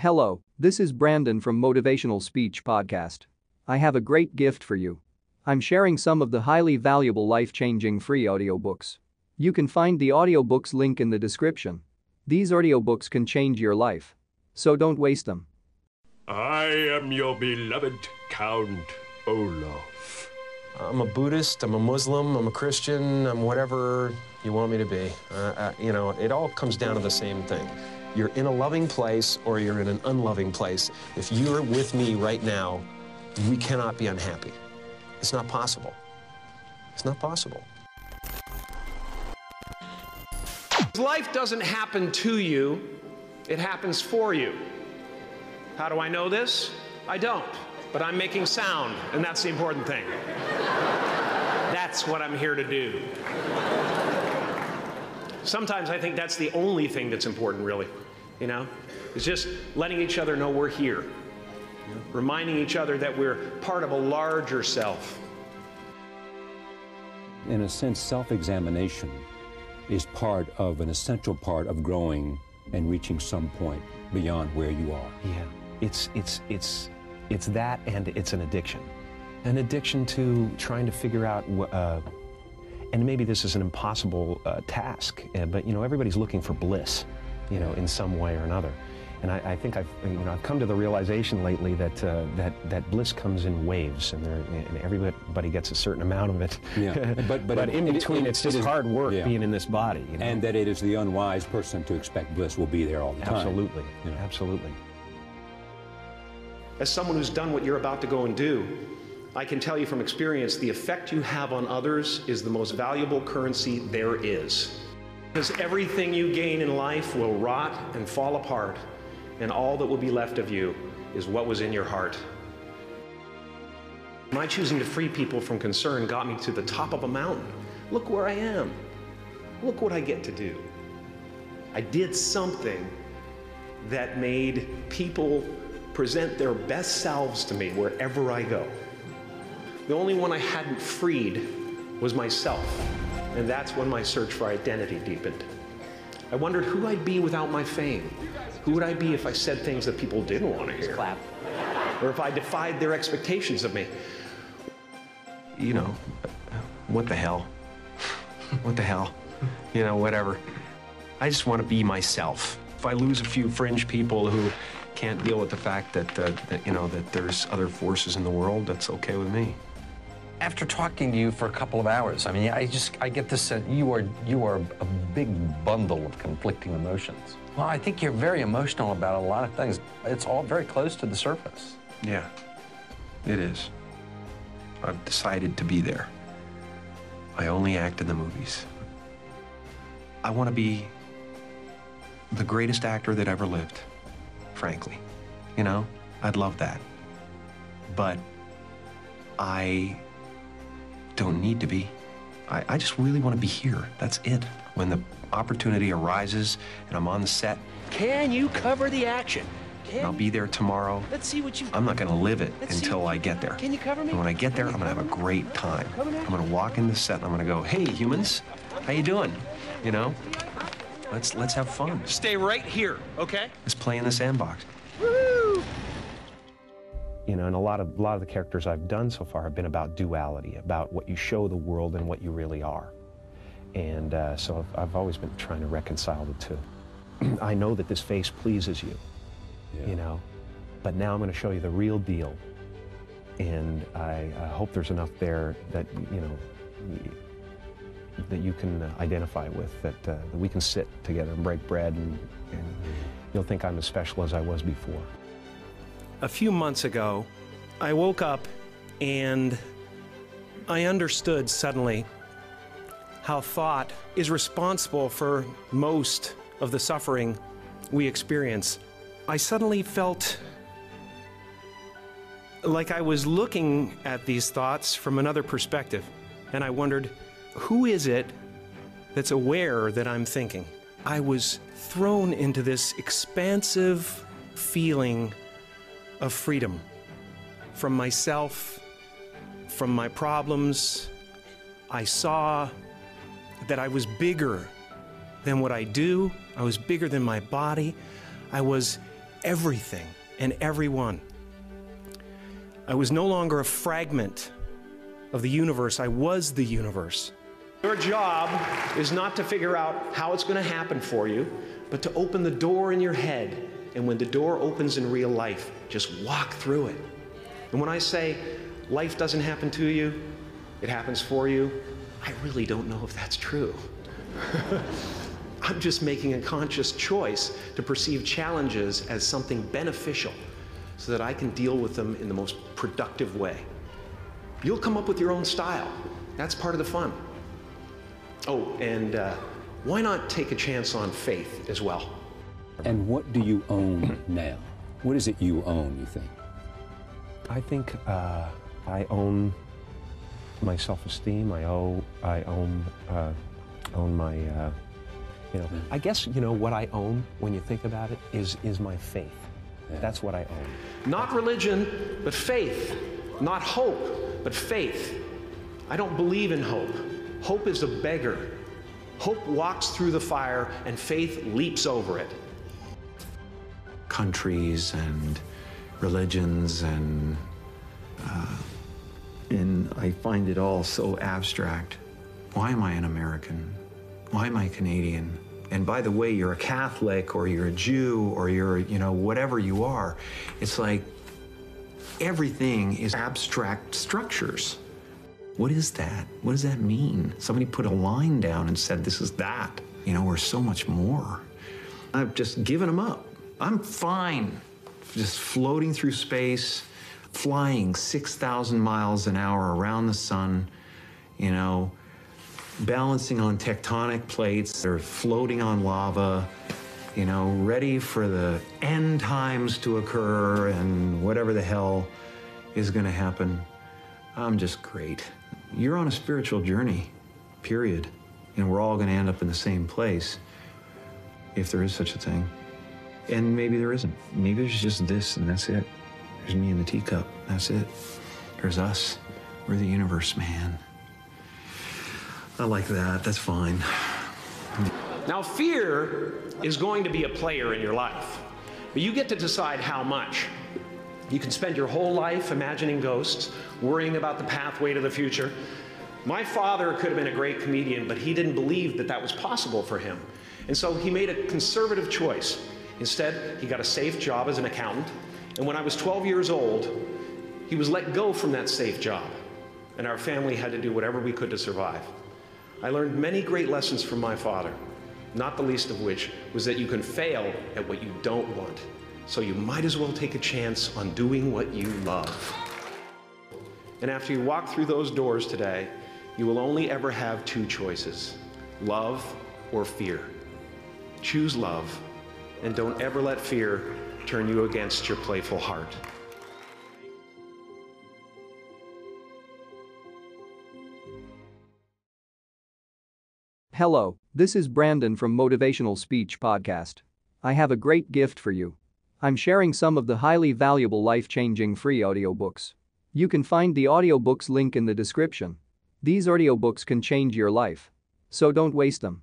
Hello, this is Brandon from Motivational Speech Podcast. I have a great gift for you. I'm sharing some of the highly valuable life-changing free audiobooks. You can find the audiobooks link in the description. These audiobooks can change your life. So don't waste them. I am your beloved Count Olaf. I'm a Buddhist, I'm a Muslim, I'm a Christian, I'm whatever you want me to be. Uh, uh, you know, it all comes down to the same thing. You're in a loving place or you're in an unloving place. If you're with me right now, we cannot be unhappy. It's not possible. It's not possible. Life doesn't happen to you, it happens for you. How do I know this? I don't, but I'm making sound, and that's the important thing. that's what I'm here to do. Sometimes I think that's the only thing that's important, really. You know, it's just letting each other know we're here, reminding each other that we're part of a larger self. In a sense, self examination is part of an essential part of growing and reaching some point beyond where you are. Yeah, it's, it's, it's, it's that and it's an addiction. An addiction to trying to figure out, uh, and maybe this is an impossible uh, task, uh, but you know, everybody's looking for bliss, you know, in some way or another. And I, I, think I've, you know, I've come to the realization lately that, uh, that, that bliss comes in waves and, and, everybody gets a certain amount of it. Yeah. But, but, but in between, it, it, it's just it is, hard work yeah. being in this body. You know? And that it is the unwise person to expect bliss will be there all the time. Absolutely. You know? Absolutely. As someone who's done what you're about to go and do, I can tell you from experience the effect you have on others is the most valuable currency there is. Because everything you gain in life will rot and fall apart and all that will be left of you is what was in your heart. My choosing to free people from concern got me to the top of a mountain. Look where I am. Look what I get to do. I did something that made people present their best selves to me wherever I go. The only one I hadn't freed was myself, and that's when my search for identity deepened. I wondered who I'd be without my fame. Who would I be if I said things that people didn't want to hear? Clap. Or if I defied their expectations of me? You know, what the hell? what the hell? You know, whatever. I just want to be myself. If I lose a few fringe people who can't deal with the fact that, uh, that you know, that there's other forces in the world, that's okay with me after talking to you for a couple of hours, I mean, I just I get this sense you are you are a big bundle of conflicting emotions. Well, I think you're very emotional about a lot of things. It's all very close to the surface. Yeah, it is. I've decided to be there. I only act in the movies. I want to be the greatest actor that ever lived, frankly. You know, I'd love that. But I don't need to be. I, I just really want to be here. That's it. When the opportunity arises and I'm on the set, can you cover the action? Can I'll be there tomorrow. Let's see what you. I'm not going to live it Let's until I get there. Can you cover me? And when I get there, I'm going to have a great time. I'm going to walk in the set and I'm going to go, "Hey, humans, how you doing? You know, let's let's have fun. Stay right here, okay? Let's play in the sandbox." Woo! You know, and a lot of a lot of the characters I've done so far have been about duality, about what you show the world and what you really are. And uh, so I've, I've, always been trying to reconcile the two. I know that this face pleases you, yeah. you know, but now I'm going to show you the real deal. And I, I hope there's enough there that, you know, that you can uh, identify with, that, uh, that we can sit together and break bread and, and you'll think I'm as special as I was before a few months ago, I woke up and I understood suddenly how thought is responsible for most of the suffering we experience. I suddenly felt like I was looking at these thoughts from another perspective, and I wondered, who is it that's aware that I'm thinking? I was thrown into this expansive feeling of freedom from myself, from my problems. I saw that I was bigger than what I do, I was bigger than my body, I was everything and everyone. I was no longer a fragment of the universe, I was the universe. Your job is not to figure out how it's going to happen for you, but to open the door in your head. And when the door opens in real life, just walk through it. And when I say life doesn't happen to you, it happens for you, I really don't know if that's true. I'm just making a conscious choice to perceive challenges as something beneficial so that I can deal with them in the most productive way. You'll come up with your own style. That's part of the fun. Oh, and uh, why not take a chance on faith as well? And what do you own now? What is it you own, you think? I think uh, I own my self-esteem. I owe. I own. Uh, own my. Uh, you know. I guess you know what I own when you think about it is is my faith. Yeah. That's what I own. Not religion, but faith. Not hope, but faith. I don't believe in hope. Hope is a beggar. Hope walks through the fire, and faith leaps over it. Countries and religions and uh, and I find it all so abstract. Why am I an American? Why am I Canadian? And by the way, you're a Catholic or you're a Jew or you're, you know, whatever you are. It's like everything is abstract structures. What is that? What does that mean? Somebody put a line down and said, this is that. You know, we're so much more. I've just given them up. I'm fine just floating through space, flying 6,000 miles an hour around the sun, you know, balancing on tectonic plates, they're floating on lava, you know, ready for the end times to occur and whatever the hell is going to happen. I'm just great. You're on a spiritual journey, period. And we're all going to end up in the same place, if there is such a thing. And maybe there isn't. Maybe there's just this and that's it. There's me in the teacup. That's it. There's us. We're the universe, man. I like that. That's fine. Now, fear is going to be a player in your life, but you get to decide how much. You can spend your whole life imagining ghosts, worrying about the pathway to the future. My father could have been a great comedian, but he didn't believe that that was possible for him. And so he made a conservative choice. Instead, he got a safe job as an accountant. And when I was 12 years old, he was let go from that safe job. And our family had to do whatever we could to survive. I learned many great lessons from my father, not the least of which was that you can fail at what you don't want. So you might as well take a chance on doing what you love. And after you walk through those doors today, you will only ever have two choices love or fear. Choose love, and don't ever let fear turn you against your playful heart. Hello, this is Brandon from Motivational Speech Podcast. I have a great gift for you. I'm sharing some of the highly valuable life changing free audiobooks. You can find the audiobooks link in the description. These audiobooks can change your life. So don't waste them.